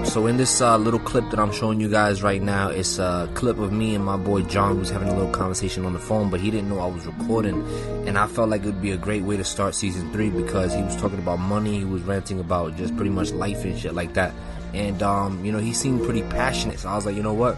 up? So in this uh, little clip that I'm showing you guys right now, it's a clip of me and my boy John who's having a little conversation on the phone, but he didn't know I was recording, and I felt like it would be a great way to start season three because he was talking about money, he was ranting about just pretty much life and shit like that, and um, you know he seemed pretty passionate, so I was like, you know what?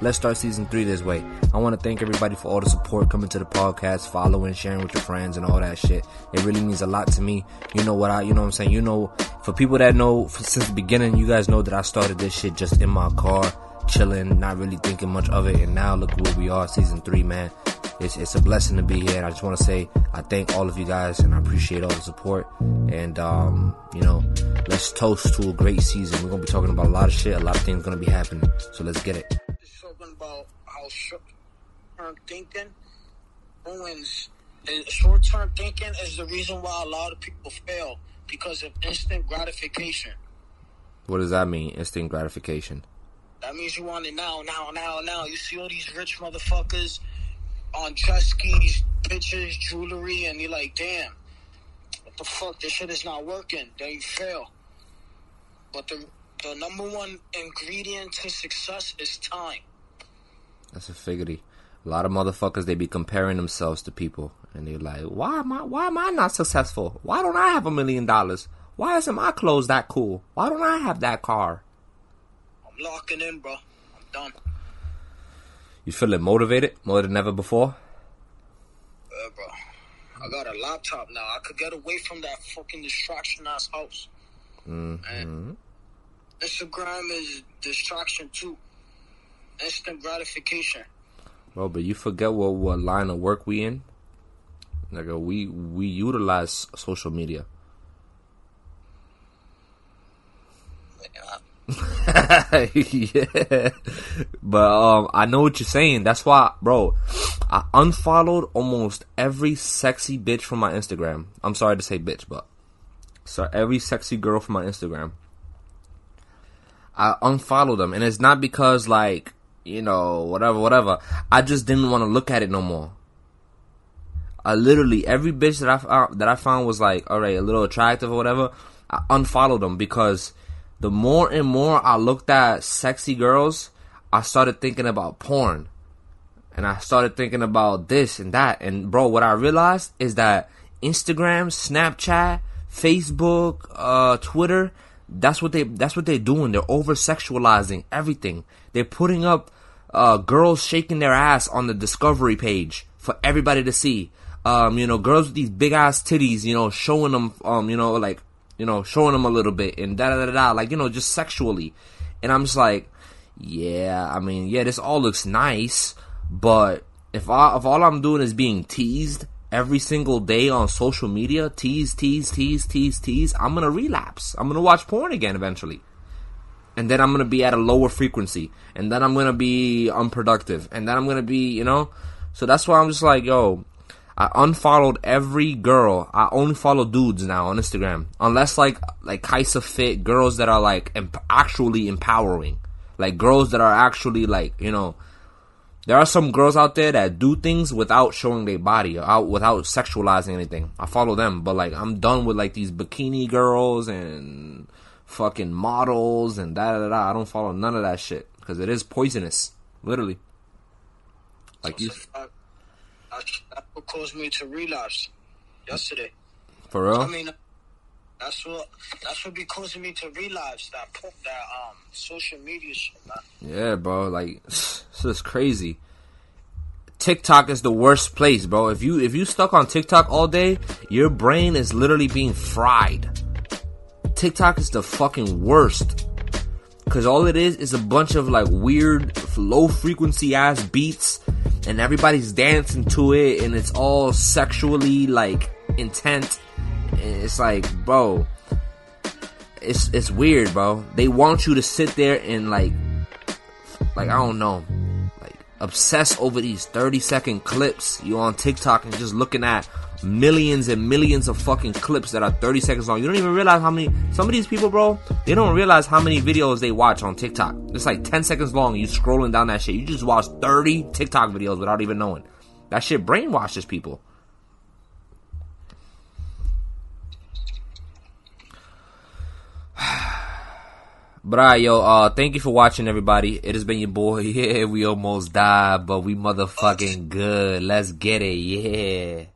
let's start season three this way. I want to thank everybody for all the support coming to the podcast, following, sharing with your friends, and all that shit. It really means a lot to me. You know what I, you know what I'm saying? You know, for people that know since the beginning, you guys know that I started this shit just in my car, chilling, not really thinking much of it, and now look where we are, season three, man. It's, it's a blessing to be here, and I just want to say I thank all of you guys, and I appreciate all the support. And um, you know, let's toast to a great season. We're gonna be talking about a lot of shit, a lot of things gonna be happening. So let's get it talking about how short-term thinking ruins. Short-term thinking is the reason why a lot of people fail because of instant gratification. What does that mean? Instant gratification. That means you want it now, now, now, now. You see all these rich motherfuckers on jet skis, pictures, jewelry, and you're like, damn, what the fuck? This shit is not working. Then you fail. But the the number one ingredient to success is time. That's a figurity. A lot of motherfuckers they be comparing themselves to people, and they're like, "Why am I? Why am I not successful? Why don't I have a million dollars? Why isn't my clothes that cool? Why don't I have that car?" I'm locking in, bro. I'm done. You feeling motivated more than ever before? Yeah, bro. I got a laptop now. I could get away from that fucking distraction ass house. Mm-hmm. Instagram is distraction too instant gratification. Bro, but you forget what what line of work we in. Like we we utilize social media. yeah, but um, I know what you're saying. That's why, bro, I unfollowed almost every sexy bitch from my Instagram. I'm sorry to say bitch, but so every sexy girl from my Instagram. I unfollowed them, and it's not because like you know, whatever, whatever. I just didn't want to look at it no more. I literally every bitch that I found, that I found was like, all right, a little attractive or whatever. I unfollowed them because the more and more I looked at sexy girls, I started thinking about porn, and I started thinking about this and that. And bro, what I realized is that Instagram, Snapchat, Facebook, uh, Twitter, that's what they that's what they're doing. They're over sexualizing everything. They're putting up uh, girls shaking their ass on the discovery page for everybody to see. Um, you know, girls with these big ass titties, you know, showing them, um, you know, like, you know, showing them a little bit and da da da da, like, you know, just sexually. And I'm just like, yeah, I mean, yeah, this all looks nice, but if I, if all I'm doing is being teased every single day on social media, tease, tease, tease, tease, tease, I'm gonna relapse. I'm gonna watch porn again eventually. And then I'm gonna be at a lower frequency. And then I'm gonna be unproductive. And then I'm gonna be, you know? So that's why I'm just like, yo, I unfollowed every girl. I only follow dudes now on Instagram. Unless like, like Kaisa Fit, girls that are like emp- actually empowering. Like girls that are actually like, you know, there are some girls out there that do things without showing their body, out without sexualizing anything. I follow them, but like I'm done with like these bikini girls and fucking models and da da da. I don't follow none of that shit because it is poisonous, literally. Like so, you. So what caused me to relapse yesterday. For real? I mean, that's what that's what be causing me to relapse that that um social media shit, man. Yeah, bro. Like, this is crazy. TikTok is the worst place, bro. If you if you stuck on TikTok all day, your brain is literally being fried. TikTok is the fucking worst. Cause all it is is a bunch of like weird low frequency ass beats and everybody's dancing to it and it's all sexually like intent it's like, bro, it's it's weird, bro. They want you to sit there and like, like I don't know, like obsess over these thirty second clips. You on TikTok and just looking at millions and millions of fucking clips that are 30 seconds long. You don't even realize how many, some of these people, bro, they don't realize how many videos they watch on TikTok. It's like 10 seconds long. You scrolling down that shit. You just watch 30 TikTok videos without even knowing. That shit brainwashes people. But alright, yo, uh, thank you for watching, everybody. It has been your boy. Yeah, we almost died, but we motherfucking good. Let's get it. Yeah.